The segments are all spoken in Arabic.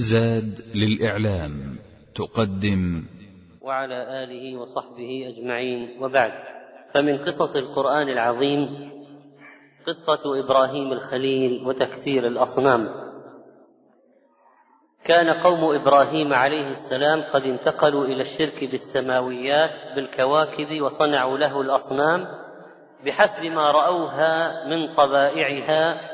زاد للإعلام تقدم. وعلى آله وصحبه أجمعين. وبعد فمن قصص القرآن العظيم قصة إبراهيم الخليل وتكسير الأصنام. كان قوم إبراهيم عليه السلام قد انتقلوا إلى الشرك بالسماويات بالكواكب وصنعوا له الأصنام بحسب ما رأوها من طبائعها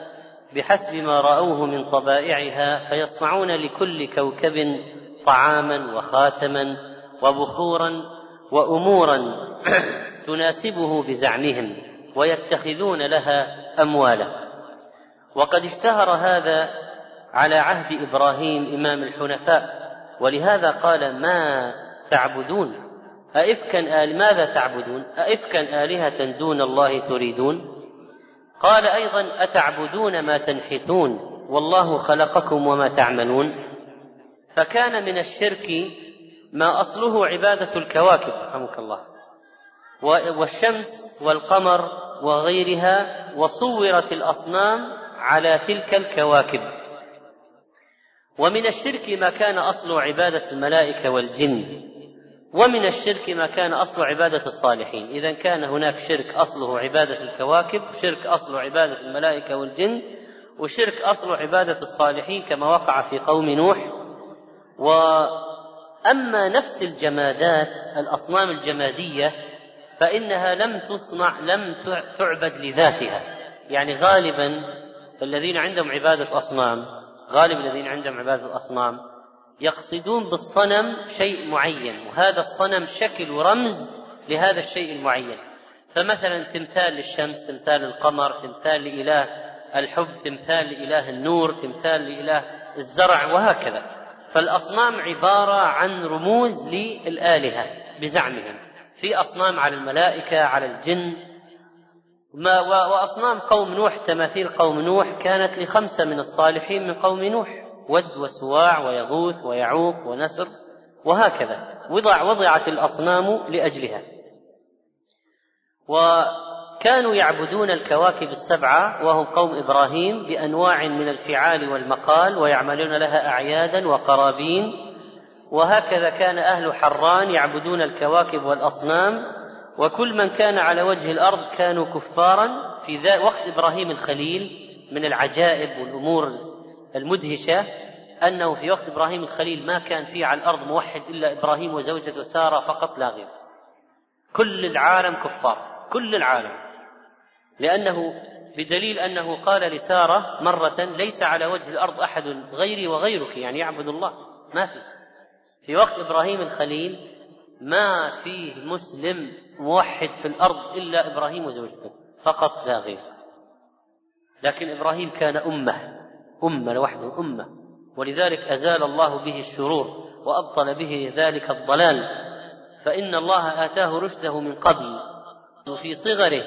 بحسب ما رأوه من طبائعها فيصنعون لكل كوكب طعاما وخاتما وبخورا وأمورا تناسبه بزعمهم ويتخذون لها أموالا. وقد اشتهر هذا على عهد إبراهيم إمام الحنفاء ولهذا قال ما تعبدون؟ أئفكا آل ماذا تعبدون؟ أئفكا آلهة دون الله تريدون؟ قال أيضا أتعبدون ما تنحتون؟ والله خلقكم وما تعملون. فكان من الشرك ما أصله عبادة الكواكب رحمك الله. والشمس والقمر وغيرها وصورت الأصنام على تلك الكواكب. ومن الشرك ما كان أصل عبادة الملائكة والجن. ومن الشرك ما كان أصل عبادة الصالحين. إذا كان هناك شرك أصله عبادة الكواكب شرك أصل عبادة الملائكة والجن وشرك أصل عبادة الصالحين كما وقع في قوم نوح. وأما نفس الجمادات الأصنام الجمادية فإنها لم تصنع لم تعبد لذاتها. يعني غالبا الذين عندهم عبادة أصنام غالب الذين عندهم عبادة الأصنام يقصدون بالصنم شيء معين وهذا الصنم شكل ورمز لهذا الشيء المعين. فمثلا تمثال للشمس تمثال للقمر تمثال لإله الحب تمثال لإله النور تمثال لإله الزرع وهكذا. فالأصنام عبارة عن رموز للآلهة بزعمهم. في أصنام على الملائكة على الجن. ما وأصنام قوم نوح تماثيل قوم نوح كانت لخمسة من الصالحين من قوم نوح. ود وسواع ويغوث ويعوق ونسر وهكذا. وضع وضعت الأصنام لأجلها. وكانوا يعبدون الكواكب السبعة وهم قوم إبراهيم بأنواع من الفعال والمقال ويعملون لها أعيادا وقرابين. وهكذا كان أهل حران يعبدون الكواكب والأصنام. وكل من كان على وجه الأرض كانوا كفارا في وقت إبراهيم الخليل من العجائب والأمور المدهشة أنه في وقت إبراهيم الخليل ما كان في على الأرض موحد إلا إبراهيم وزوجته سارة فقط لا غير. كل العالم كفار كل العالم. لأنه بدليل أنه قال لسارة مرة ليس على وجه الأرض أحد غيري وغيرك يعني يعبد الله ما في. في وقت إبراهيم الخليل ما فيه مسلم موحد في الأرض إلا إبراهيم وزوجته فقط لا غير. لكن إبراهيم كان أمة. أمة لوحده أمة. ولذلك أزال الله به الشرور وأبطل به ذلك الضلال. فإن الله آتاه رشده من قبل وفي صغره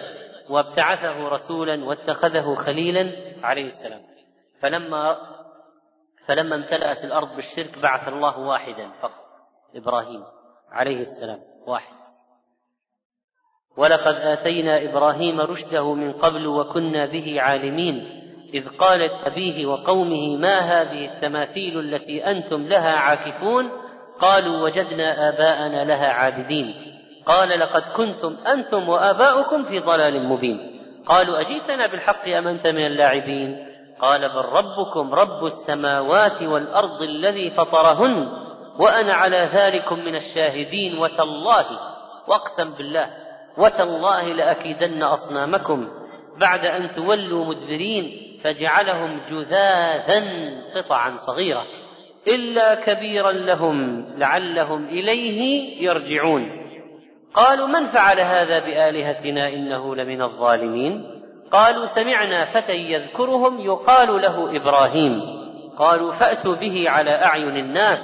وابتعثه رسولا واتخذه خليلا عليه السلام. فلما فلما امتلأت الأرض بالشرك بعث الله واحدا فقط إبراهيم عليه السلام واحد. ولقد آتينا إبراهيم رشده من قبل وكنا به عالمين. إذ قالت أبيه وقومه ما هذه التماثيل التي أنتم لها عاكفون؟ قالوا وجدنا آباءنا لها عابدين. قال لقد كنتم أنتم وآباؤكم في ضلال مبين. قالوا أجيتنا بالحق أم أنت من اللاعبين؟ قال بل ربكم رب السماوات والأرض الذي فطرهن وأنا على ذلك من الشاهدين وتالله وأقسم بالله وتالله لأكيدن أصنامكم. بعد أن تولوا مدبرين فجعلهم جذاذا قطعا صغيرة. إلا كبيرا لهم لعلهم إليه يرجعون. قالوا من فعل هذا بآلهتنا إنه لمن الظالمين؟ قالوا سمعنا فتى يذكرهم يقال له إبراهيم. قالوا فأتوا به على أعين الناس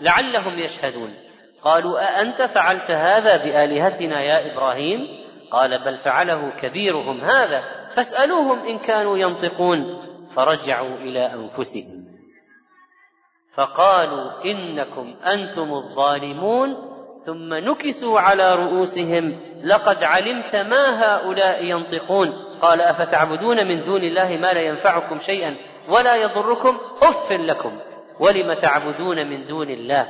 لعلهم يشهدون. قالوا أأنت فعلت هذا بآلهتنا يا إبراهيم؟ قال بل فعله كبيرهم هذا. فاسألوهم إن كانوا ينطقون. فرجعوا إلى أنفسهم. فقالوا إنكم أنتم الظالمون. ثم نكسوا على رؤوسهم. لقد علمت ما هؤلاء ينطقون. قال أفتعبدون من دون الله ما لا ينفعكم شيئا ولا يضركم؟ أف لكم. ولم تعبدون من دون الله؟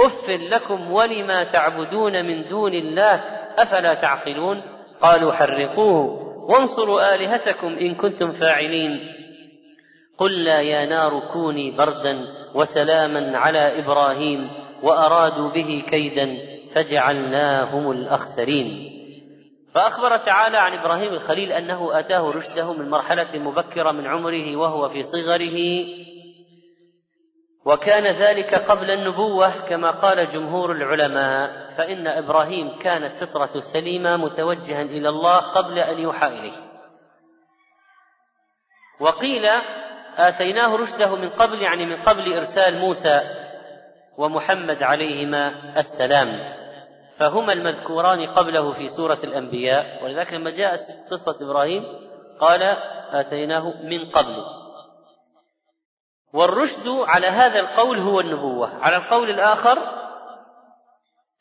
أف لكم ولما تعبدون من دون الله؟ أفلا تعقلون؟ قالوا حرقوه. وانصروا آلهتكم إن كنتم فاعلين. قلنا يا نار كوني بردا وسلاما على إبراهيم وأرادوا به كيدا فجعلناهم الأخسرين. فأخبر تعالى عن إبراهيم الخليل أنه أتاه رشده من مرحلة مبكرة من عمره وهو في صغره وكان ذلك قبل النبوة كما قال جمهور العلماء فإن إبراهيم كانت فطرة سليمة متوجها إلى الله قبل أن يوحى إليه. وقيل آتيناه رشده من قبل يعني من قبل إرسال موسى ومحمد عليهما السلام فهما المذكوران قبله في سورة الأنبياء. ولذلك لما جاء قصة إبراهيم قال آتيناه من قبل. والرشد على هذا القول هو النبوة. على القول الآخر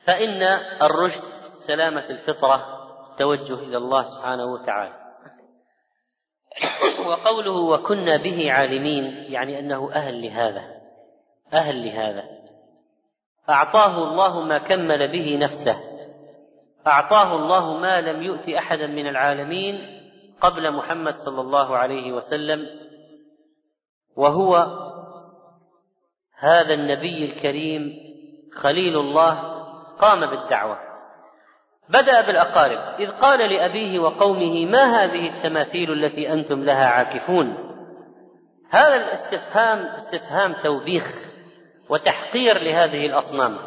فإن الرشد سلامة الفطرة توجه إلى الله سبحانه وتعالى. وقوله وكنا به عالمين يعني أنه أهل لهذا أهل لهذا. أعطاه الله ما كمل به نفسه. أعطاه الله ما لم يؤت أحدا من العالمين قبل محمد صلى الله عليه وسلم. وهو هذا النبي الكريم خليل الله قام بالدعوة. بدأ بالأقارب إذ قال لأبيه وقومه ما هذه التماثيل التي أنتم لها عاكفون؟ هذا الاستفهام استفهام توبيخ وتحقير لهذه الأصنام.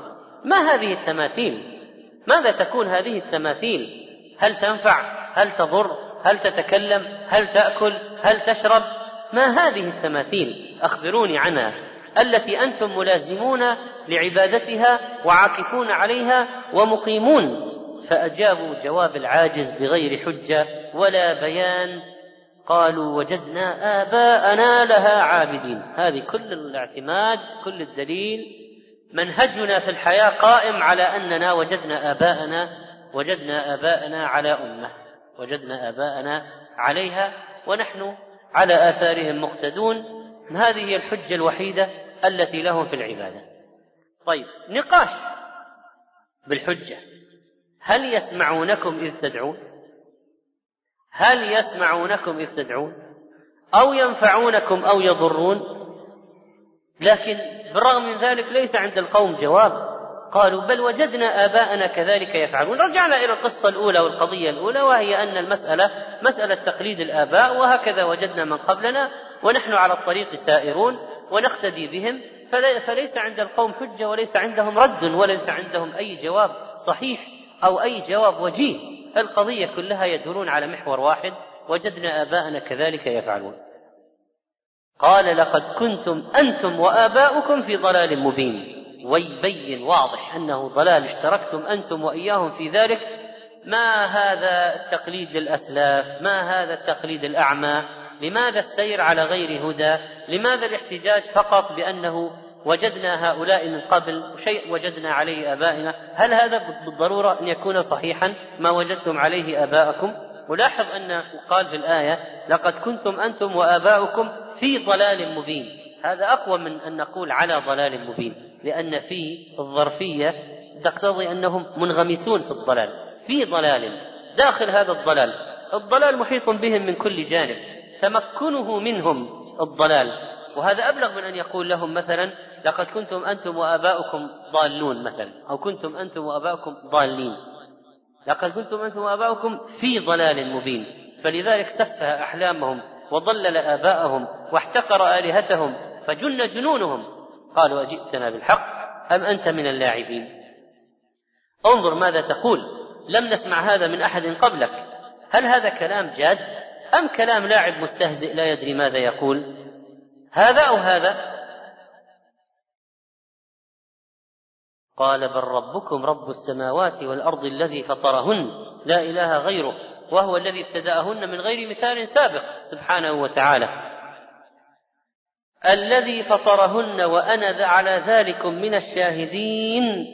ما هذه التماثيل؟ ماذا تكون هذه التماثيل؟ هل تنفع؟ هل تضر؟ هل تتكلم؟ هل تأكل؟ هل تشرب؟ ما هذه التماثيل؟ أخبروني عنها. التي أنتم ملازمون لعبادتها وعاكفون عليها ومقيمون. فأجابوا جواب العاجز بغير حجة ولا بيان. قالوا وجدنا آباءنا لها عابدين. هذه كل الاعتماد كل الدليل. منهجنا في الحياة قائم على أننا وجدنا آباءنا وجدنا آباءنا على أمة. وجدنا آباءنا عليها ونحن على آثارهم مقتدون هذه هي الحجة الوحيدة التي لهم في العبادة. طيب نقاش بالحجة. هل يسمعونكم إذ تدعون؟ هل يسمعونكم إذ تدعون؟ أو ينفعونكم أو يضرون؟ لكن بالرغم من ذلك ليس عند القوم جواب. قالوا بل وجدنا آباءنا كذلك يفعلون. رجعنا إلى القصة الأولى والقضية الأولى وهي أن المسألة مسألة تقليد الآباء وهكذا وجدنا من قبلنا ونحن على الطريق سائرون ونقتدي بهم فليس عند القوم حجة وليس عندهم رد وليس عندهم أي جواب صحيح أو أي جواب وجيه. القضية كلها يدورون على محور واحد وجدنا آباءنا كذلك يفعلون. قال لقد كنتم أنتم وآباؤكم في ضلال مبين. ويبين واضح أنه ضلال اشتركتم أنتم وإياهم في ذلك. ما هذا التقليد للأسلاف؟ ما هذا التقليد الأعمى؟ لماذا السير على غير هدى؟ لماذا الاحتجاج فقط بأنه وجدنا هؤلاء من قبل شيء وجدنا عليه آبائنا؟ هل هذا بالضرورة أن يكون صحيحا ما وجدتم عليه آباءكم؟ ولاحظ أن قال في الآية لقد كنتم أنتم وآباؤكم في ضلال مبين. هذا أقوى من أن نقول على ضلال مبين. لأن في الظرفية تقتضي أنهم منغمسون في الضلال. في ضلال. داخل هذا الضلال. الضلال محيط بهم من كل جانب. تمكنه منهم الضلال. وهذا أبلغ من أن يقول لهم مثلا لقد كنتم أنتم وآباؤكم ضالون مثلا. أو كنتم أنتم وآباؤكم ضالين لقد كنتم أنتم وآباؤكم في ضلال مبين فلذلك سفه أحلامهم وضلل آباءهم واحتقر آلهتهم فجن جنونهم. قالوا أجئتنا بالحق أم أنت من اللاعبين؟ انظر ماذا تقول. لم نسمع هذا من أحد قبلك. هل هذا كلام جاد أم كلام لاعب مستهزئ لا يدري ماذا يقول؟ هذا أو هذا؟ قال بل ربكم رب السماوات والأرض الذي فطرهن لا إله غيره وهو الذي ابتدأهن من غير مثال سابق سبحانه وتعالى. الذي فطرهن وأنا على ذلك من الشاهدين.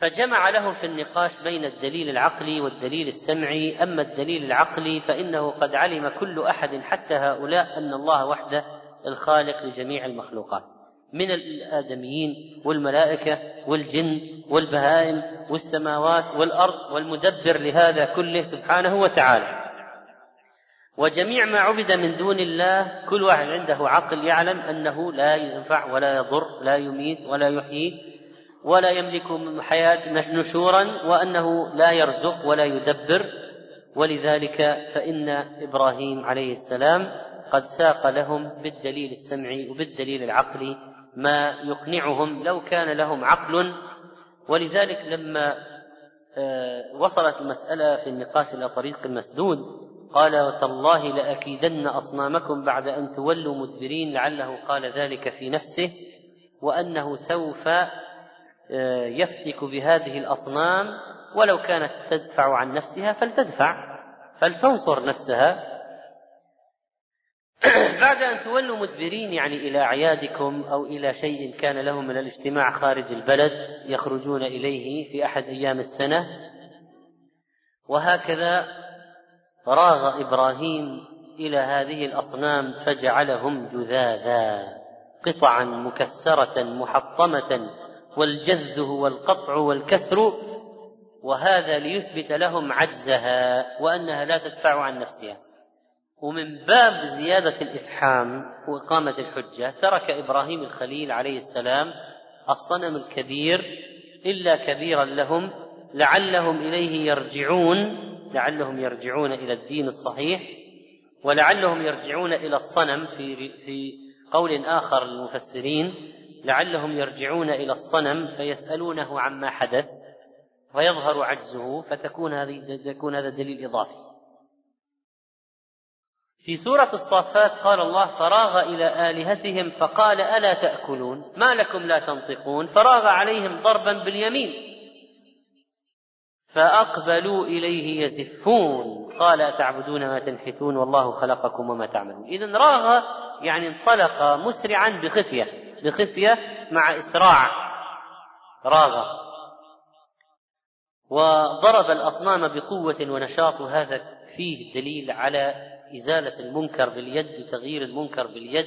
فجمع لهم في النقاش بين الدليل العقلي والدليل السمعي. أما الدليل العقلي فإنه قد علم كل أحد حتى هؤلاء أن الله وحده الخالق لجميع المخلوقات من الآدميين والملائكة والجن والبهائم والسماوات والأرض والمدبر لهذا كله سبحانه وتعالى. وجميع ما عبد من دون الله كل واحد عنده عقل يعلم أنه لا ينفع ولا يضر لا يميت ولا يحيي ولا يملك حياة نشورا وأنه لا يرزق ولا يدبر. ولذلك فإن إبراهيم عليه السلام قد ساق لهم بالدليل السمعي وبالدليل العقلي ما يقنعهم لو كان لهم عقل. ولذلك لما آه، وصلت المسألة في النقاش إلى طريق مسدود قال وتالله لأكيدن أصنامكم بعد أن تولوا مدبرين لعله قال ذلك في نفسه وأنه سوف آه، يفتك بهذه الأصنام ولو كانت تدفع عن نفسها فلتدفع فلتنصر نفسها. بعد أن تولوا مدبرين يعني إلى أعيادكم أو إلى شيء كان لهم من الاجتماع خارج البلد يخرجون إليه في أحد أيام السنة وهكذا راغ إبراهيم إلى هذه الأصنام فجعلهم جذاذا قطعا مكسرة محطمة والجذ هو القطع والكسر وهذا ليثبت لهم عجزها وأنها لا تدفع عن نفسها. ومن باب زيادة الإفحام وإقامة الحجة ترك إبراهيم الخليل عليه السلام الصنم الكبير إلا كبيرا لهم لعلهم إليه يرجعون لعلهم يرجعون إلى الدين الصحيح ولعلهم يرجعون إلى الصنم في في قول آخر للمفسرين لعلهم يرجعون إلى الصنم فيسألونه عما حدث فيظهر عجزه فتكون هذه تكون هذا دليل إضافي. في سورة الصافات قال الله فراغ إلى آلهتهم فقال ألا تأكلون؟ ما لكم لا تنطقون؟ فراغ عليهم ضربا باليمين. فأقبلوا إليه يزفون. قال أتعبدون ما تنحتون والله خلقكم وما تعملون. إذا راغ يعني انطلق مسرعا بخفية بخفية مع إسراع. راغ. وضرب الأصنام بقوة ونشاط. وهذا فيه دليل على إزالة المنكر باليد وتغيير المنكر باليد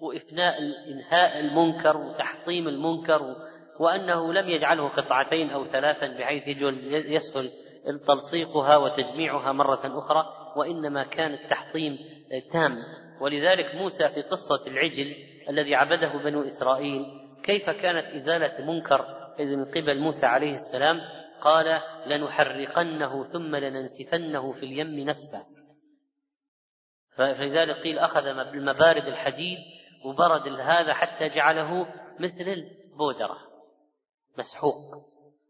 وإفناء إنهاء المنكر وتحطيم المنكر وأنه لم يجعله قطعتين أو ثلاثا بحيث يسهل تلصيقها وتجميعها مرة أخرى وإنما كان التحطيم تام. ولذلك موسى في قصة العجل الذي عبده بنو إسرائيل كيف كانت إزالة منكر من قبل موسى عليه السلام؟ قال لنحرقنه ثم لننسفنه في اليم نسفا. فلذلك قيل أخذ بالمبارد الحديد وبرد هذا حتى جعله مثل البودرة. مسحوق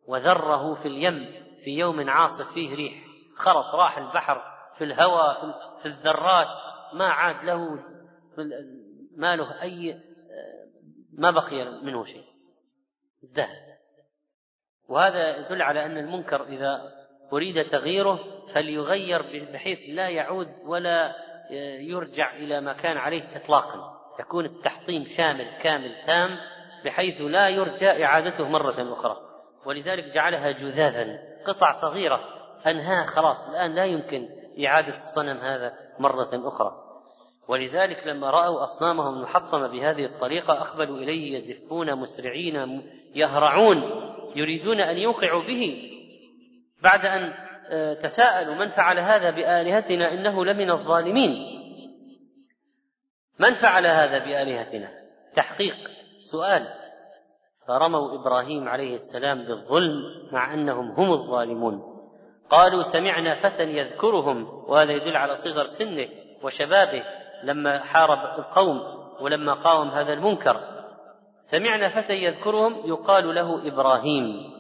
وذره في اليم في يوم عاصف فيه ريح. خرط راح البحر في الهواء في الذرات. ما عاد له ما له أي ما بقي منه شيء. ذهب وهذا يدل على أن المنكر إذا أريد تغييره فليغير بحيث لا يعود ولا يرجع إلى ما كان عليه إطلاقا. يكون التحطيم شامل كامل تام. بحيث لا يرجى إعادته مرة أخرى. ولذلك جعلها جذاذا قطع صغيرة أنهاها خلاص. الآن لا يمكن إعادة الصنم هذا مرة أخرى. ولذلك لما رأوا أصنامهم محطمة بهذه الطريقة أقبلوا إليه يزفون مسرعين يهرعون يريدون أن يوقعوا به. بعد أن تساءلوا من فعل هذا بآلهتنا؟ إنه لمن الظالمين. من فعل هذا بآلهتنا؟ تحقيق. سؤال. فرموا إبراهيم عليه السلام بالظلم مع أنهم هم الظالمون. قالوا سمعنا فتى يذكرهم وهذا يدل على صغر سنه وشبابه لما حارب القوم ولما قاوم هذا المنكر. سمعنا فتى يذكرهم يقال له إبراهيم.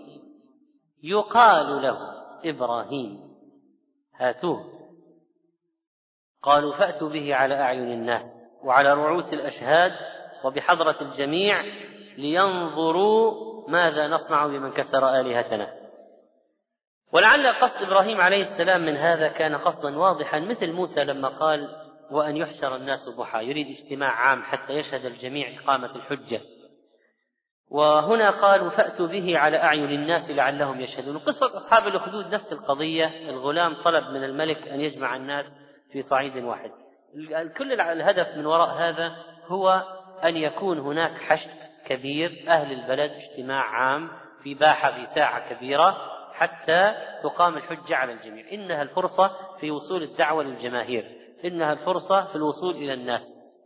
يقال له إبراهيم. هاتوه. قالوا فأتوا به على أعين الناس وعلى رؤوس الأشهاد وبحضرة الجميع لينظروا ماذا نصنع بمن كسر آلهتنا. ولعل قصد إبراهيم عليه السلام من هذا كان قصدا واضحا مثل موسى لما قال وأن يحشر الناس ضحى. يريد اجتماع عام حتى يشهد الجميع إقامة الحجة. وهنا قالوا فأتوا به على أعين الناس لعلهم يشهدون. قصة أصحاب الأخدود نفس القضية. الغلام طلب من الملك أن يجمع الناس في صعيد واحد. كل الهدف من وراء هذا هو أن يكون هناك حشد كبير. أهل البلد اجتماع عام في باحة في ساعة كبيرة حتى تقام الحجة على الجميع. إنها الفرصة في وصول الدعوة للجماهير. إنها الفرصة في الوصول إلى الناس.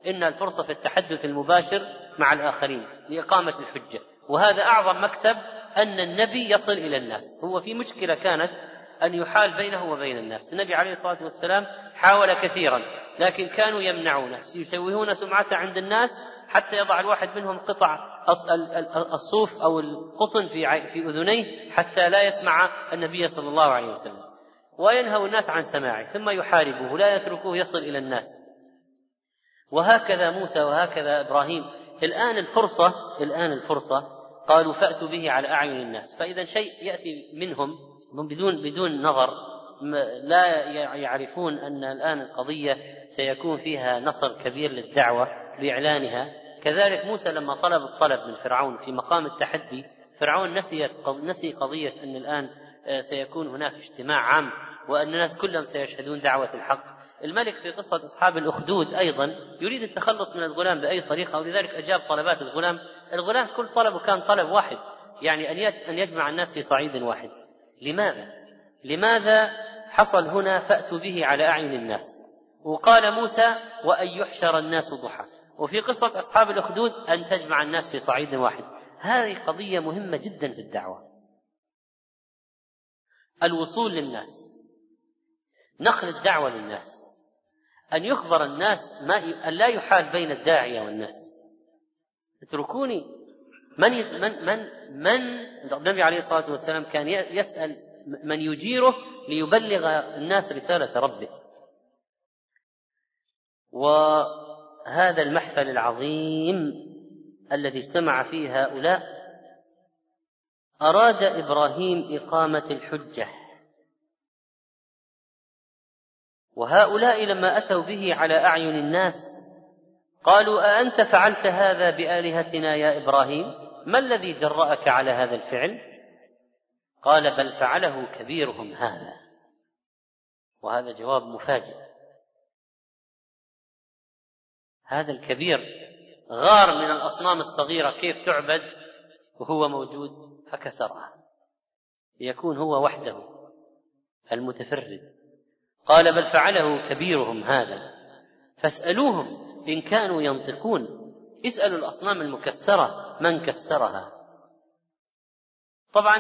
إنها الفرصة في التحدث المباشر مع الآخرين لإقامة الحجة. وهذا أعظم مكسب أن النبي يصل إلى الناس. هو في مشكلة كانت أن يحال بينه وبين الناس. النبي عليه الصلاة والسلام حاول كثيرا لكن كانوا يمنعونه يشوهون سمعته عند الناس حتى يضع الواحد منهم قطع الصوف أو القطن في في أذنيه حتى لا يسمع النبي صلى الله عليه وسلم. وينهى الناس عن سماعه ثم يحاربه لا يتركوه يصل إلى الناس. وهكذا موسى وهكذا إبراهيم. الآن الفرصة الآن الفرصة قالوا فأتوا به على أعين الناس. فإذا شيء يأتي منهم بدون بدون نظر لا يعرفون أن الآن القضية سيكون فيها نصر كبير للدعوة. بإعلانها. كذلك موسى لما طلب الطلب من فرعون في مقام التحدي فرعون نسي نسي قضية أن الآن آه، سيكون هناك اجتماع عام وأن الناس كلهم سيشهدون دعوة الحق. الملك في قصة أصحاب الأخدود أيضا يريد التخلص من الغلام بأي طريقة ولذلك أجاب طلبات الغلام. الغلام كل طلبه كان طلب واحد يعني أن يجمع الناس في صعيد واحد. لماذا؟ لماذا حصل هنا فأتوا به على أعين الناس؟ وقال موسى وأن يحشر الناس ضحى. وفي قصة أصحاب الأخدود أن تجمع الناس في صعيد واحد. هذه قضية مهمة جدا في الدعوة. الوصول للناس. نقل الدعوة للناس. أن يخبر الناس ما أن لا يحال بين الداعية والناس. اتركوني. من من من من النبي عليه الصلاة والسلام كان يسأل من يجيره ليبلغ الناس رسالة ربه. وهذا المحفل العظيم الذي اجتمع فيه هؤلاء أراد إبراهيم إقامة الحجة. وهؤلاء لما أتوا به على أعين الناس قالوا أأنت فعلت هذا بآلهتنا يا إبراهيم؟ ما الذي جرأك على هذا الفعل؟ قال بل فعله كبيرهم هذا. وهذا جواب مفاجئ. هذا الكبير غار من الأصنام الصغيرة كيف تعبد وهو موجود فكسرها. ليكون هو وحده المتفرد. قال بل فعله كبيرهم هذا. فاسألوهم إن كانوا ينطقون. اسألوا الأصنام المكسرة من كسرها. طبعا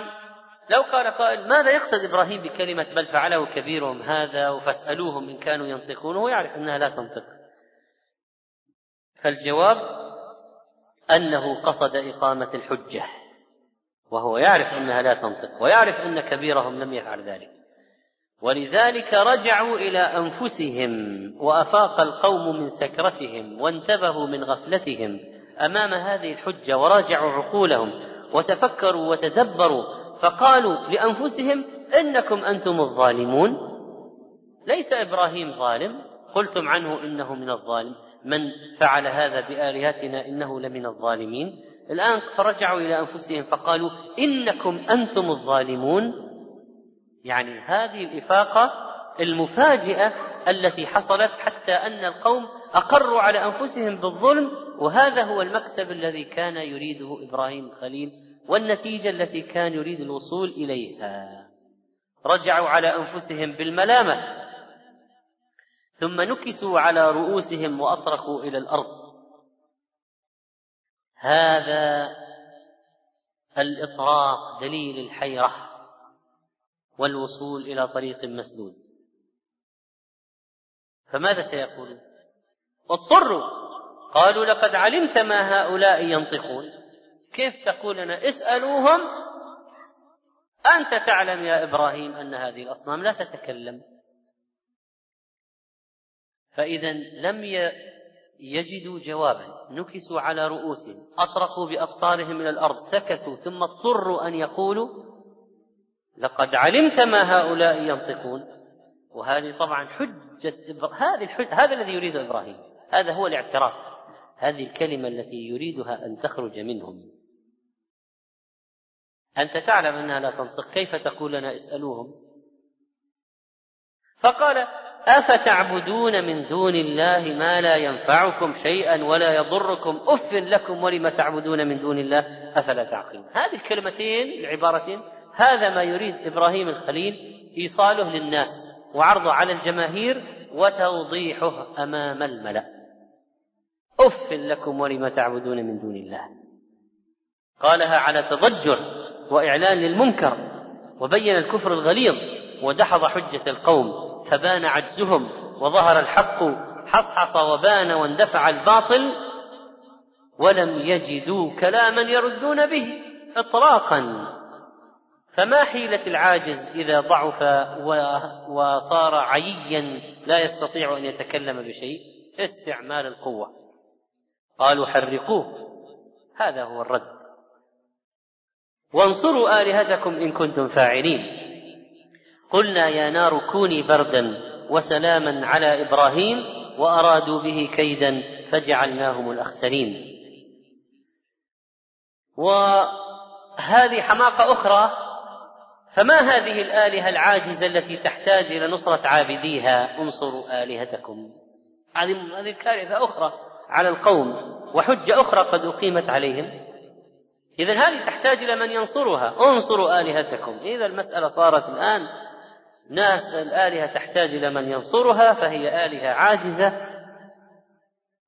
لو قال قائل ماذا يقصد إبراهيم بكلمة بل فعله كبيرهم هذا؟ فاسألوهم إن كانوا ينطقون. هو يعرف أنها لا تنطق. فالجواب أنه قصد إقامة الحجة وهو يعرف أنها لا تنطق ويعرف أن كبيرهم لم يفعل ذلك. ولذلك رجعوا إلى أنفسهم وأفاق القوم من سكرتهم وانتبهوا من غفلتهم أمام هذه الحجة وراجعوا عقولهم وتفكروا وتدبروا فقالوا لأنفسهم إنكم أنتم الظالمون. ليس إبراهيم ظالم قلتم عنه إنه من الظالم. من فعل هذا بآلهتنا إنه لمن الظالمين. الآن فرجعوا إلى أنفسهم فقالوا إنكم أنتم الظالمون. يعني هذه الإفاقة المفاجئة التي حصلت حتى أن القوم أقروا على أنفسهم بالظلم وهذا هو المكسب الذي كان يريده إبراهيم الخليل والنتيجة التي كان يريد الوصول إليها. رجعوا على أنفسهم بالملامة. ثم نكسوا على رؤوسهم وأطرقوا إلى الأرض. هذا الإطراق دليل الحيرة والوصول إلى طريق مسدود. فماذا سيقولون اضطروا. قالوا لقد علمت ما هؤلاء ينطقون. كيف تقول لنا؟ اسألوهم. أنت تعلم يا إبراهيم أن هذه الأصنام لا تتكلم. فإذا لم يجدوا جوابا نكسوا على رؤوسهم أطرقوا بأبصارهم إلى الأرض سكتوا ثم اضطروا أن يقولوا لقد علمت ما هؤلاء ينطقون. وهذه طبعا حجة هذه هذا الذي يريده إبراهيم هذا هو الاعتراف. هذه الكلمة التي يريدها أن تخرج منهم. أنت تعلم أنها لا تنطق كيف تقول لنا اسألوهم؟ فقال أفتعبدون من دون الله ما لا ينفعكم شيئا ولا يضركم أف لكم ولم تعبدون من دون الله؟ أفلا تعقلون. هذه الكلمتين العبارتين هذا ما يريد إبراهيم الخليل إيصاله للناس وعرضه على الجماهير وتوضيحه أمام الملأ. أف لكم ولم تعبدون من دون الله. قالها على تضجر وإعلان للمنكر وبين الكفر الغليظ ودحض حجة القوم. فبان عجزهم وظهر الحق حصحص وبان واندفع الباطل ولم يجدوا كلاما يردون به اطلاقا. فما حيلة العاجز إذا ضعف وصار عيا لا يستطيع أن يتكلم بشيء؟ استعمال القوة. قالوا حرقوه. هذا هو الرد. وانصروا آلهتكم إن كنتم فاعلين. قلنا يا نار كوني بردا وسلاما على إبراهيم وأرادوا به كيدا فجعلناهم الأخسرين. وهذه حماقة أخرى فما هذه الآلهة العاجزة التي تحتاج إلى نصرة عابديها؟ انصروا آلهتكم. هذه كارثة أخرى على القوم وحجة أخرى قد أقيمت عليهم. اذا هذه تحتاج إلى من ينصرها. انصروا آلهتكم. إذا المسألة صارت الآن ناس الآلهة تحتاج إلى من ينصرها فهي آلهة عاجزة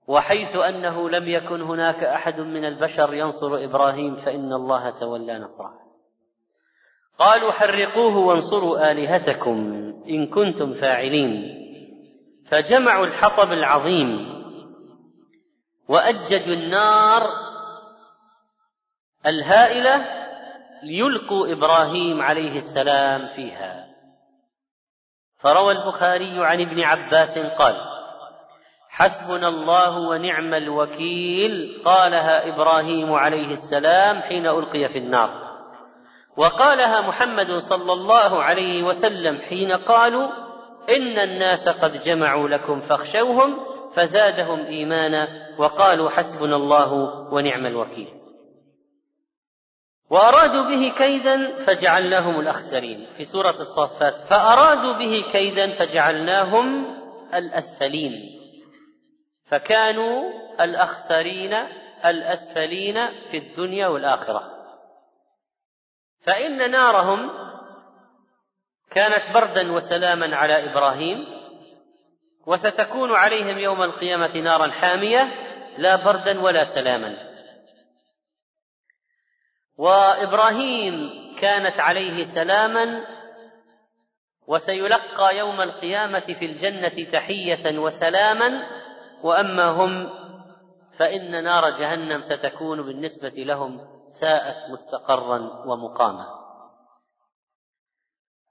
وحيث أنه لم يكن هناك أحد من البشر ينصر إبراهيم فإن الله تولى نصره. قالوا حرقوه وانصروا آلهتكم إن كنتم فاعلين. فجمعوا الحطب العظيم وأججوا النار الهائلة ليلقوا إبراهيم عليه السلام فيها. فروى البخاري عن ابن عباس قال حسبنا الله ونعم الوكيل قالها إبراهيم عليه السلام حين ألقي في النار. وقالها محمد صلى الله عليه وسلم حين قالوا إن الناس قد جمعوا لكم فاخشوهم فزادهم إيمانا وقالوا حسبنا الله ونعم الوكيل وأرادوا به كيدا فجعلناهم الأخسرين. في سورة الصفات فأرادوا به كيدا فجعلناهم الأسفلين. فكانوا الأخسرين الأسفلين في الدنيا والآخرة. فإن نارهم كانت بردا وسلاما على إبراهيم وستكون عليهم يوم القيامة نارا حامية لا بردا ولا سلاما. وإبراهيم كانت عليه سلاما وسيلقى يوم القيامة في الجنة تحية وسلاما وأما هم فإن نار جهنم ستكون بالنسبة لهم ساءت مستقرا ومقاما.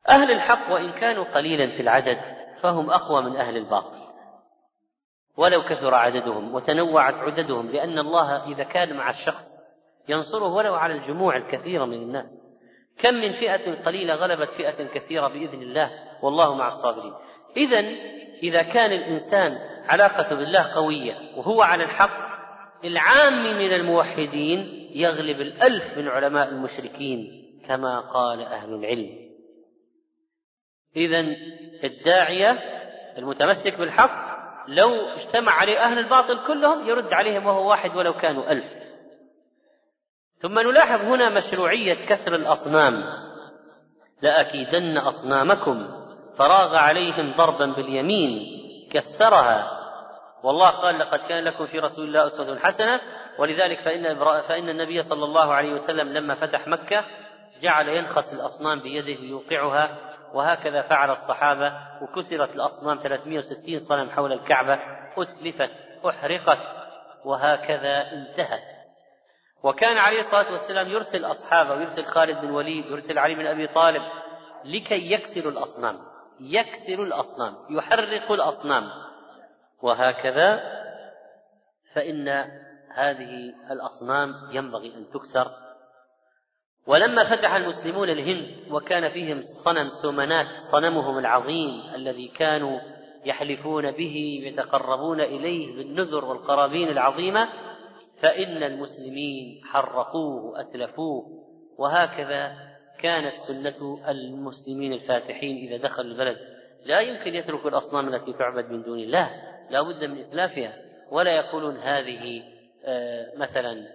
أهل الحق وإن كانوا قليلا في العدد فهم أقوى من أهل الباطل. ولو كثر عددهم وتنوعت عددهم لأن الله إذا كان مع الشخص ينصره ولو على الجموع الكثيرة من الناس. كم من فئة قليلة غلبت فئة كثيرة بإذن الله والله مع الصابرين. إذا إذا كان الإنسان علاقة بالله قوية وهو على الحق العام من الموحدين يغلب الألف من علماء المشركين كما قال أهل العلم. إذا الداعية المتمسك بالحق لو اجتمع عليه أهل الباطل كلهم يرد عليهم وهو واحد ولو كانوا ألف. ثم نلاحظ هنا مشروعية كسر الأصنام. لأكيدن أصنامكم. فراغ عليهم ضربا باليمين. كسرها. والله قال لقد كان لكم في رسول الله أسوة حسنة. ولذلك فإن فإن النبي صلى الله عليه وسلم لما فتح مكة جعل ينخس الأصنام بيده ليوقعها. وهكذا فعل الصحابة. وكسرت الأصنام 360 صنم حول الكعبة. أتلفت أحرقت. وهكذا انتهت. وكان عليه الصلاة والسلام يرسل أصحابه ويرسل خالد بن وليد ويرسل علي بن أبي طالب لكي يكسروا الأصنام. يكسر الأصنام يحرق الأصنام. وهكذا فإن هذه الأصنام ينبغي أن تكسر. ولما فتح المسلمون الهند وكان فيهم صنم سومنات صنمهم العظيم الذي كانوا يحلفون به يتقربون إليه بالنذر والقرابين العظيمة فإن المسلمين حرقوه وأتلفوه وهكذا كانت سنة المسلمين الفاتحين إذا دخلوا البلد. لا يمكن يترك الأصنام التي تعبد من دون الله لا بد من إتلافها. ولا يقولون هذه آه، مثلا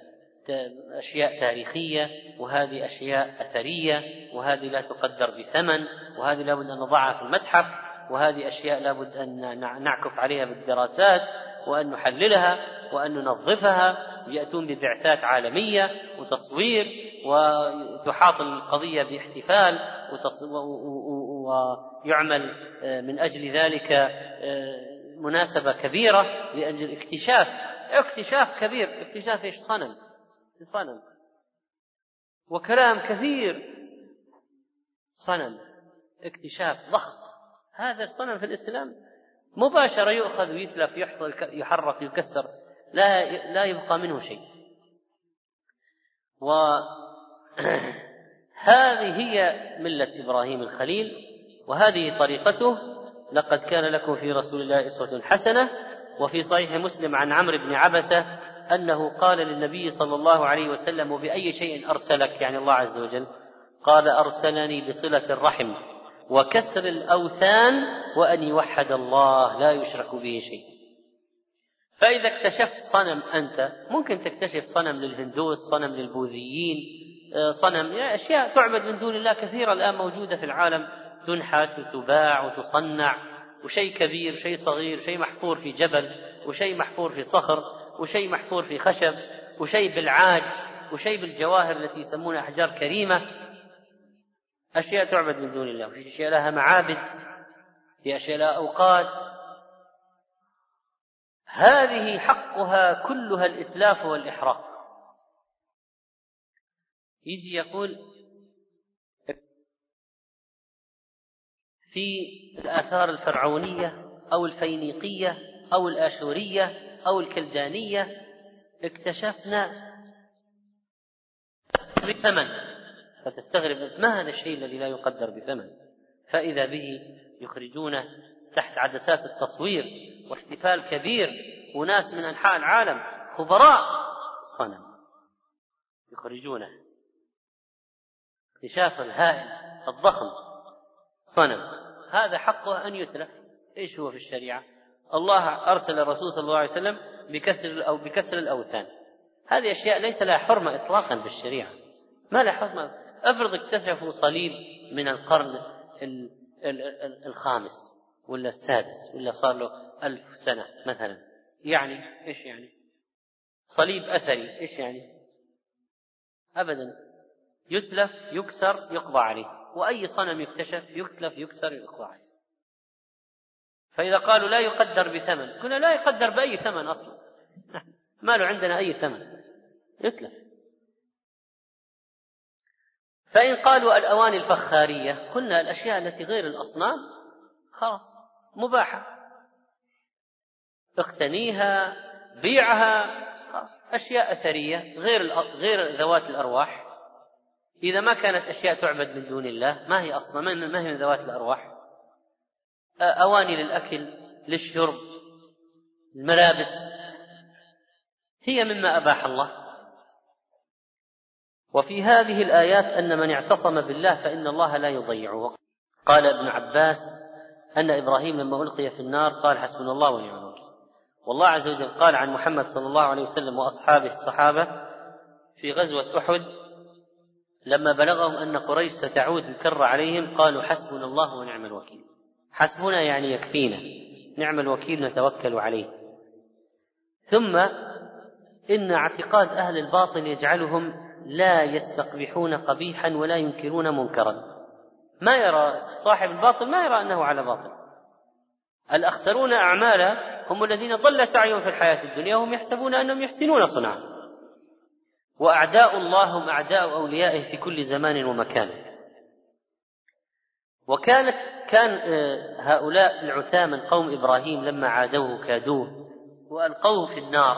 أشياء تاريخية وهذه أشياء أثرية وهذه لا تقدر بثمن وهذه لابد أن نضعها في المتحف وهذه أشياء لابد أن نعكف عليها بالدراسات وأن نحللها وأن ننظفها. يأتون ببعثات عالمية وتصوير وتحاط القضية باحتفال ويعمل آه، من أجل ذلك آه، مناسبة كبيرة لأجل اكتشاف اكتشاف كبير. اكتشاف إيش؟ صنم. صنم. وكلام كثير. صنم. اكتشاف ضخم. هذا الصنم في الإسلام مباشرة يؤخذ ويتلف يحرك يكسر. لا لا يبقى منه شيء. وهذه هي ملة إبراهيم الخليل وهذه طريقته لقد كان لكم في رسول الله أسوة حسنة وفي صحيح مسلم عن عمرو بن عبسة أنه قال للنبي صلى الله عليه وسلم وبأي شيء أرسلك؟ يعني الله عز وجل قال أرسلني بصلة الرحم وكسر الأوثان وأن يوحد الله لا يشرك به شيء. فإذا اكتشفت صنم أنت ممكن تكتشف صنم للهندوس صنم للبوذيين آه، صنم أشياء تعبد من دون الله كثيرة الآن موجودة في العالم تنحت وتباع وتصنع وشيء كبير شيء صغير شيء محفور في جبل وشيء محفور في صخر وشيء محفور في خشب وشيء بالعاج وشيء بالجواهر التي يسمونها أحجار كريمة. أشياء تعبد من دون الله في أشياء لها معابد في أشياء لها أوقات. هذه حقها كلها الإتلاف والإحراق. يجي يقول في الآثار الفرعونية أو الفينيقية أو الآشورية أو الكلدانية اكتشفنا بثمن فتستغرب ما هذا الشيء الذي لا يقدر بثمن؟ فإذا به يخرجونه تحت عدسات التصوير واحتفال كبير وناس من أنحاء العالم خبراء صنم. يخرجونه. اكتشاف الهائل الضخم صنم. هذا حقه أن يتلف إيش هو في الشريعة؟ الله أرسل الرسول صلى الله عليه وسلم بكسر أو بكسر الأوثان. هذه أشياء ليس لها حرمة إطلاقا في الشريعة. ما لها حرمة. افرض اكتشفوا صليب من القرن الخامس ولا السادس ولا صار له ألف سنة مثلا. يعني إيش يعني؟ صليب أثري. إيش يعني؟ أبدا. يتلف يكسر يقضى عليه. وأي صنم يكتشف يتلف يكسر يقضى عليه. فإذا قالوا لا يقدر بثمن كنا لا يقدر بأي ثمن أصلا. ما له عندنا أي ثمن؟ يتلف. فإن قالوا الأواني الفخارية قلنا الأشياء التي غير الأصنام خلاص مباحة. اقتنيها بيعها أشياء أثرية غير غير ذوات الأرواح. إذا ما كانت أشياء تعبد من دون الله ما هي أصلا ما هي من ذوات الأرواح. أواني للأكل للشرب الملابس هي مما أباح الله. وفي هذه الآيات أن من اعتصم بالله فإن الله لا يضيعه قال ابن عباس أن إبراهيم لما ألقي في النار قال حسبنا الله ونعم والله عز وجل قال عن محمد صلى الله عليه وسلم وأصحابه الصحابة في غزوة أحد لما بلغهم أن قريش ستعود الكرة عليهم قالوا حسبنا الله ونعم الوكيل. حسبنا يعني يكفينا نعم الوكيل نتوكل عليه. ثم إن اعتقاد أهل الباطل يجعلهم لا يستقبحون قبيحا ولا ينكرون منكرا. ما يرى صاحب الباطل ما يرى أنه على باطل الأخسرون اعمالا هم الذين ضل سعيهم في الحياة الدنيا وهم يحسبون أنهم يحسنون صنعا. وأعداء الله هم أعداء أوليائه في كل زمان ومكان. وكانت كان آه، هؤلاء العتاة من قوم إبراهيم لما عادوه كادوه وألقوه في النار.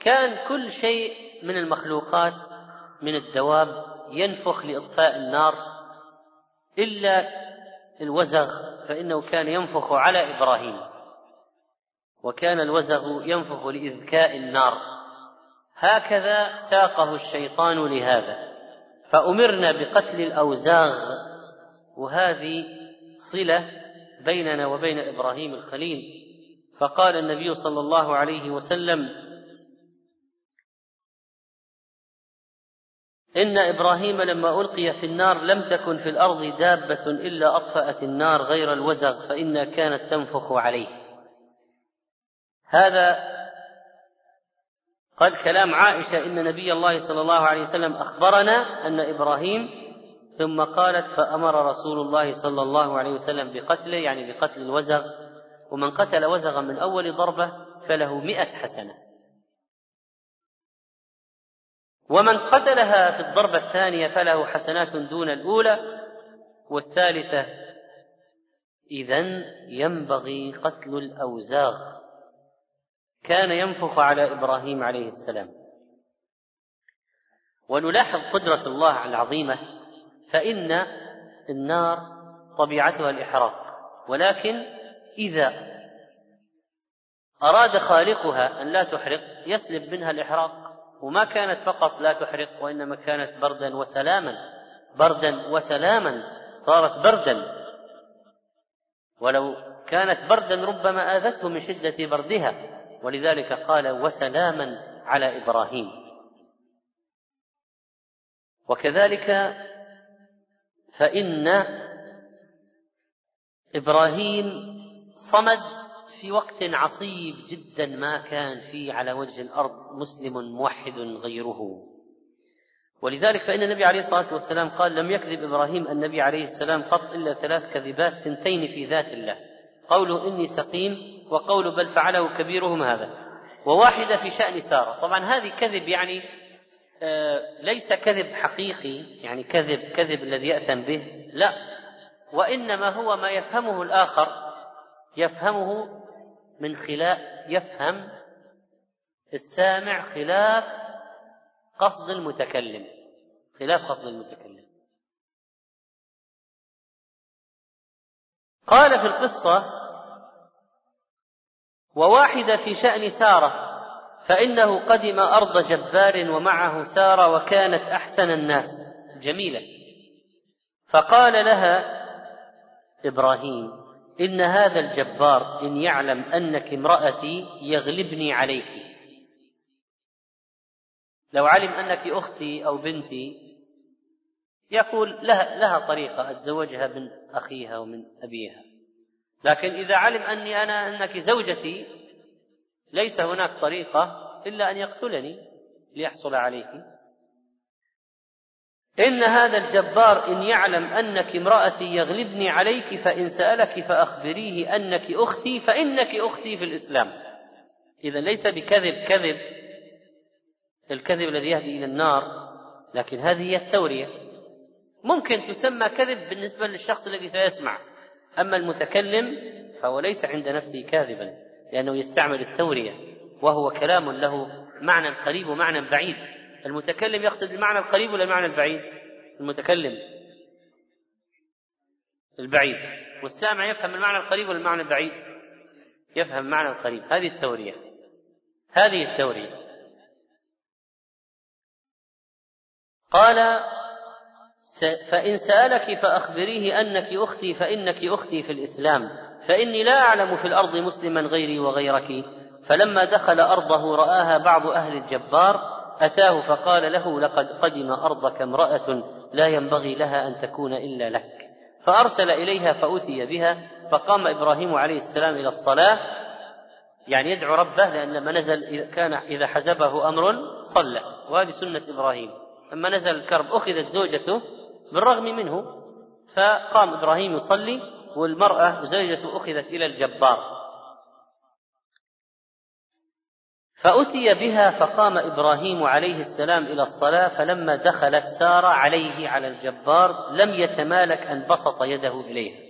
كان كل شيء من المخلوقات من الدواب ينفخ لإطفاء النار. إلا الوزغ فإنه كان ينفخ على إبراهيم. وكان الوزغ ينفخ لإذكاء النار. هكذا ساقه الشيطان لهذا. فأمرنا بقتل الأوزاغ. وهذه صلة بيننا وبين إبراهيم الخليل. فقال النبي صلى الله عليه وسلم إن إبراهيم لما ألقي في النار لم تكن في الأرض دابة إلا أطفأت النار غير الوزغ فإنها كانت تنفخ عليه. هذا قال كلام عائشة إن نبي الله صلى الله عليه وسلم أخبرنا أن إبراهيم ثم قالت فأمر رسول الله صلى الله عليه وسلم بقتله يعني بقتل الوزغ ومن قتل وزغا من أول ضربة فله مئة حسنة. ومن قتلها في الضربة الثانية فله حسنات دون الأولى والثالثة إذا ينبغي قتل الأوزاغ. كان ينفخ على إبراهيم عليه السلام. ونلاحظ قدرة الله العظيمة فإن النار طبيعتها الإحراق ولكن إذا أراد خالقها أن لا تحرق يسلب منها الإحراق وما كانت فقط لا تحرق وإنما كانت بردا وسلاما بردا وسلاما صارت بردا. ولو كانت بردا ربما آذته من شدة بردها. ولذلك قال وسلاما على إبراهيم. وكذلك فإن إبراهيم صمد في وقت عصيب جدا ما كان فيه على وجه الأرض مسلم موحد غيره. ولذلك فإن النبي عليه الصلاة والسلام قال لم يكذب إبراهيم النبي عليه السلام قط إلا ثلاث كذبات ثنتين في ذات الله. قوله إني سقيم وقول بل فعله كبيرهم هذا. وواحدة في شأن سارة. طبعا هذه كذب يعني آه ليس كذب حقيقي يعني كذب كذب الذي يأتم به لا. وإنما هو ما يفهمه الآخر يفهمه من خلاف يفهم السامع خلاف قصد المتكلم. خلاف قصد المتكلم. قال في القصة وواحدة في شأن سارة فإنه قدم أرض جبار ومعه سارة وكانت أحسن الناس. جميلة. فقال لها إبراهيم إن هذا الجبار إن يعلم أنك امرأتي يغلبني عليك. لو علم أنك أختي أو بنتي يقول لها لها طريقة أتزوجها من أخيها ومن أبيها. لكن إذا علم أني أنا أنك زوجتي ليس هناك طريقة إلا أن يقتلني ليحصل عليك. إن هذا الجبار إن يعلم أنك امرأتي يغلبني عليك فإن سألك فأخبريه أنك أختي فإنك أختي في الإسلام. إذا ليس بكذب كذب الكذب الذي يهدي إلى النار لكن هذه هي التورية. ممكن تسمى كذب بالنسبة للشخص الذي سيسمع. أما المتكلم فهو ليس عند نفسه كاذبا لأنه يستعمل التورية وهو كلام له معنى قريب ومعنى بعيد. المتكلم يقصد المعنى القريب ولا المعنى البعيد؟ المتكلم البعيد. والسامع يفهم المعنى القريب ولا المعنى البعيد؟ يفهم المعنى القريب. هذه التورية. هذه التورية. قال فإن سألك فأخبريه أنك أختي فإنك أختي في الإسلام فإني لا أعلم في الأرض مسلما غيري وغيرك. فلما دخل أرضه رآها بعض أهل الجبار أتاه فقال له لقد قدم أرضك امرأة لا ينبغي لها أن تكون إلا لك. فأرسل إليها فأتي بها فقام إبراهيم عليه السلام إلى الصلاة. يعني يدعو ربه لأن لما نزل كان إذا حزبه أمر صلى وهذه سنة إبراهيم. لما نزل الكرب أخذت زوجته بالرغم منه فقام إبراهيم يصلي والمرأة زوجته أخذت إلى الجبار. فأتي بها فقام إبراهيم عليه السلام إلى الصلاة فلما دخلت سار عليه على الجبار لم يتمالك أن بسط يده إليها.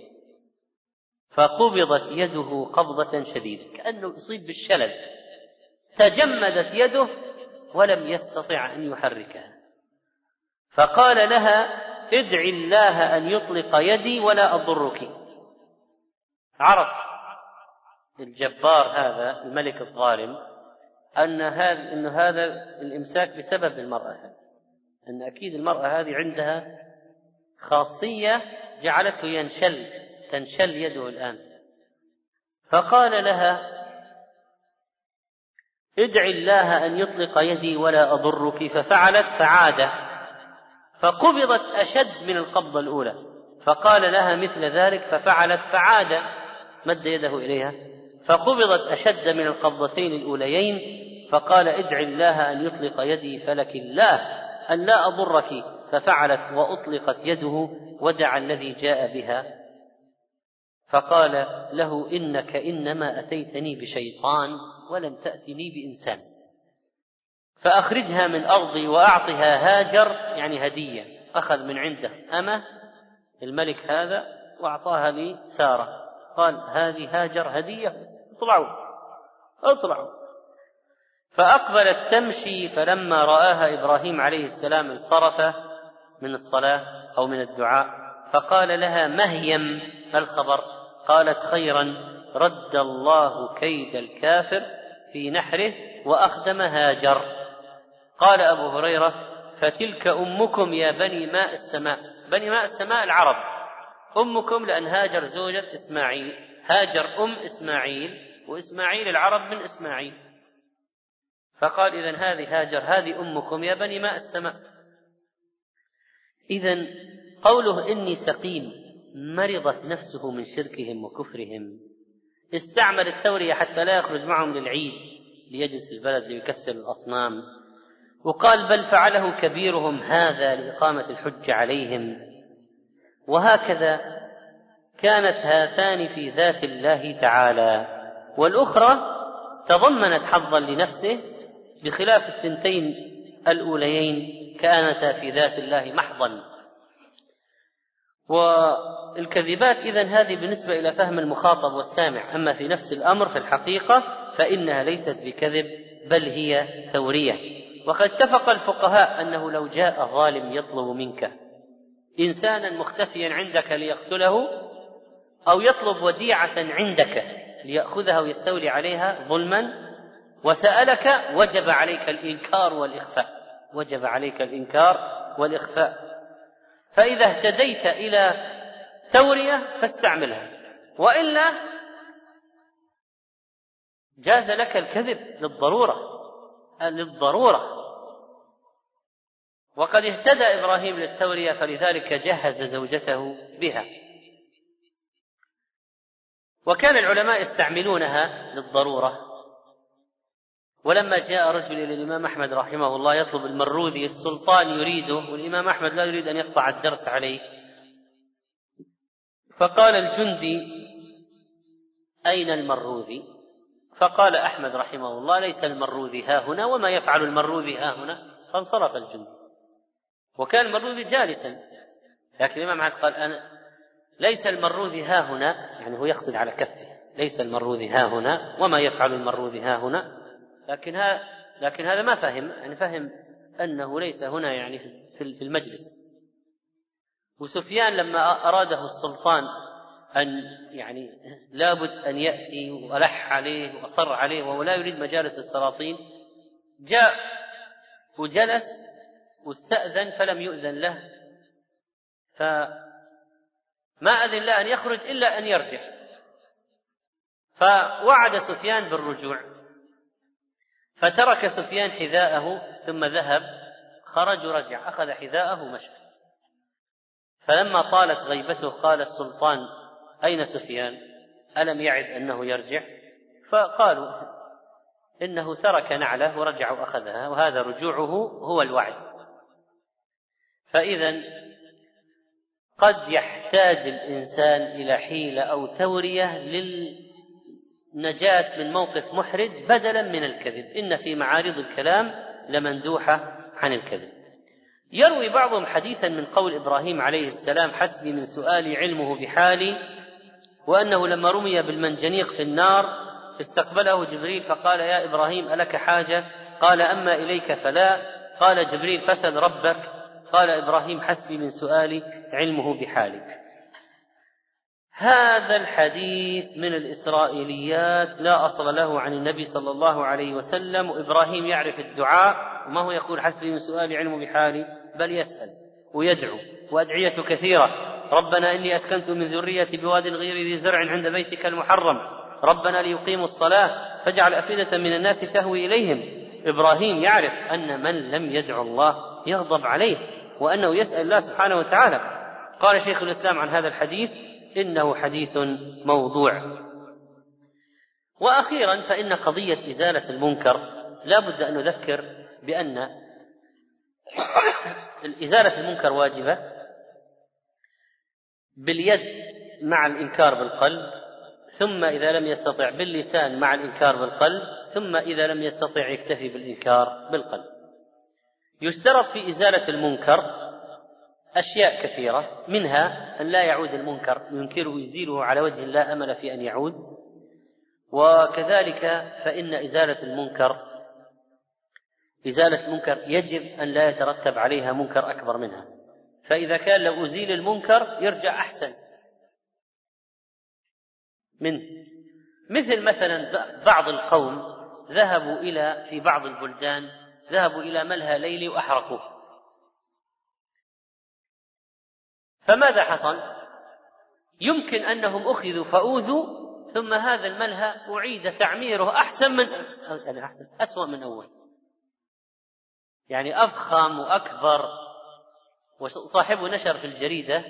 فقبضت يده قبضة شديدة كأنه يصيب بالشلل. تجمدت يده ولم يستطع أن يحركها. فقال لها ادع الله أن يطلق يدي ولا أضرك. عرف الجبار هذا الملك الظالم أن هذا أن هذا الإمساك بسبب المرأة هذه. أن أكيد المرأة هذه عندها خاصية جعلته ينشل تنشل يده الآن. فقال لها ادع الله أن يطلق يدي ولا أضرك. ففعلت فعاد. فقبضت أشد من القبضة الأولى. فقال لها مثل ذلك ففعلت فعاد مد يده إليها. فقبضت أشد من القبضتين الأوليين فقال ادع الله أن يطلق يدي فلك الله أن لا أضرك. ففعلت وأطلقت يده ودعا الذي جاء بها. فقال له إنك إنما أتيتني بشيطان ولم تأتني بإنسان. فأخرجها من أرضي وأعطها هاجر يعني هدية أخذ من عنده. أمة الملك هذا وأعطاها لسارة. قال هذه هاجر هدية. اطلعوا. اطلعوا. فأقبلت تمشي فلما رآها إبراهيم عليه السلام انصرف من الصلاة أو من الدعاء فقال لها مهيم الخبر؟ قالت خيرا رد الله كيد الكافر في نحره وأخدم هاجر. قال أبو هريرة فتلك أمكم يا بني ماء السماء. بني ماء السماء العرب. أمكم لأن هاجر زوجة إسماعيل هاجر أم إسماعيل وإسماعيل العرب من إسماعيل. فقال إذا هذه هاجر هذه أمكم يا بني ماء السماء. إذا قوله إني سقيم مرضت نفسه من شركهم وكفرهم. استعمل التورية حتى لا يخرج معهم للعيد ليجلس في البلد ليكسر الأصنام. وقال بل فعله كبيرهم هذا لإقامة الحجة عليهم. وهكذا كانت هاتان في ذات الله تعالى. والأخرى تضمنت حظا لنفسه بخلاف الثنتين الأوليين كانتا في ذات الله محضا. والكذبات إذا هذه بالنسبة إلى فهم المخاطب والسامع. أما في نفس الأمر في الحقيقة فإنها ليست بكذب بل هي ثورية. وقد اتفق الفقهاء أنه لو جاء ظالم يطلب منك إنسانا مختفيا عندك ليقتله أو يطلب وديعة عندك ليأخذها ويستولي عليها ظلما وسألك وجب عليك الإنكار والإخفاء وجب عليك الإنكار والإخفاء. فإذا اهتديت إلى تورية فاستعملها وإلا جاز لك الكذب للضرورة. للضرورة. وقد اهتدى إبراهيم للتورية فلذلك جهز زوجته بها. وكان العلماء يستعملونها للضرورة. ولما جاء رجل إلى الإمام أحمد رحمه الله يطلب المروذي السلطان يريده والإمام أحمد لا يريد أن يقطع الدرس عليه. فقال الجندي أين المروذي فقال أحمد رحمه الله ليس المروذي ها هنا وما يفعل المروذي ها هنا؟ فانصرف الجندي. وكان المروذي جالسا. لكن الإمام أحمد قال أنا ليس المروذي ها هنا يعني هو يقصد على كفه. ليس المروذي ها هنا وما يفعل المروذي ها هنا. لكن هذا لكن هذا ما فهم يعني فهم أنه ليس هنا يعني في المجلس. وسفيان لما أراده السلطان أن يعني لابد أن يأتي وألح عليه وأصر عليه وهو لا يريد مجالس السلاطين. جاء وجلس واستأذن فلم يؤذن له. فما أذن له أن يخرج إلا أن يرجع. فوعد سفيان بالرجوع. فترك سفيان حذاءه ثم ذهب خرج ورجع أخذ حذاءه ومشى. فلما طالت غيبته قال السلطان أين سفيان؟ ألم يعد أنه يرجع؟ فقالوا إنه ترك نعله ورجع وأخذها وهذا رجوعه هو الوعد. فإذا قد يحتاج الإنسان إلى حيلة أو تورية لل نجاة من موقف محرج بدلا من الكذب. إن في معارض الكلام لمندوحة عن الكذب. يروي بعضهم حديثا من قول إبراهيم عليه السلام حسبي من سؤالي علمه بحالي وأنه لما رمي بالمنجنيق في النار استقبله جبريل فقال يا إبراهيم ألك حاجة؟ قال أما إليك فلا. قال جبريل فسل ربك. قال إبراهيم حسبي من سؤالي علمه بحالي هذا الحديث من الإسرائيليات لا أصل له عن النبي صلى الله عليه وسلم وإبراهيم يعرف الدعاء وما هو يقول حسبي من سؤالي علم بحالي؟ بل يسأل ويدعو وأدعية كثيرة. ربنا إني أسكنت من ذريتي بواد غير ذي زرع عند بيتك المحرم. ربنا ليقيموا الصلاة فاجعل أفئدة من الناس تهوي إليهم. إبراهيم يعرف أن من لم يدعو الله يغضب عليه وأنه يسأل الله سبحانه وتعالى. قال شيخ الإسلام عن هذا الحديث إنه حديث موضوع. وأخيرا فإن قضية إزالة المنكر لا بد أن نذكر بأن إزالة المنكر واجبة. باليد مع الإنكار بالقلب ثم إذا لم يستطع باللسان مع الإنكار بالقلب ثم إذا لم يستطع يكتفي بالإنكار بالقلب. يشترط في إزالة المنكر أشياء كثيرة منها أن لا يعود المنكر ينكره يزيله على وجه لا أمل في أن يعود. وكذلك فإن إزالة المنكر إزالة المنكر يجب أن لا يترتب عليها منكر أكبر منها. فإذا كان لو أزيل المنكر يرجع أحسن. منه مثل مثلا بعض القوم ذهبوا إلى في بعض البلدان ذهبوا إلى ملهى ليلي وأحرقوه. فماذا حصل؟ يمكن أنهم أخذوا فأوذوا ثم هذا الملهى أعيد تعميره أحسن من يعني أحسن أسوأ من أول. يعني أفخم وأكبر. وصاحبه نشر في الجريدة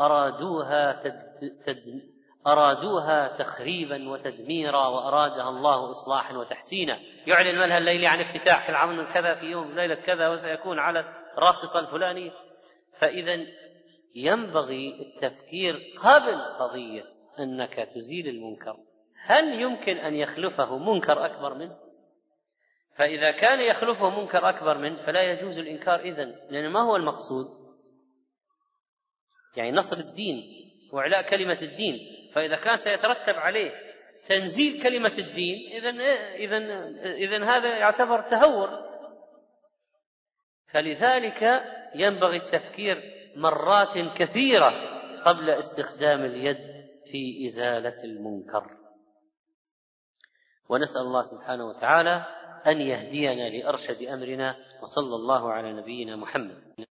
أرادوها تد... تد... أرادوها تخريبا وتدميرا وأرادها الله إصلاحا وتحسينا. يعلن ملهى الليل عن افتتاح العمل كذا في يوم ليلة كذا وسيكون على الراقصة الفلانية فإذا ينبغي التفكير قبل قضية أنك تزيل المنكر. هل يمكن أن يخلفه منكر أكبر منه؟ فإذا كان يخلفه منكر أكبر منه فلا يجوز الإنكار إذن لأن ما هو المقصود؟ يعني نصر الدين وإعلاء كلمة الدين فإذا كان سيترتب عليه تنزيل كلمة الدين إذا إذا إذا هذا يعتبر تهور. فلذلك ينبغي التفكير مرات كثيرة قبل استخدام اليد في إزالة المنكر. ونسأل الله سبحانه وتعالى أن يهدينا لأرشد أمرنا وصلى الله على نبينا محمد.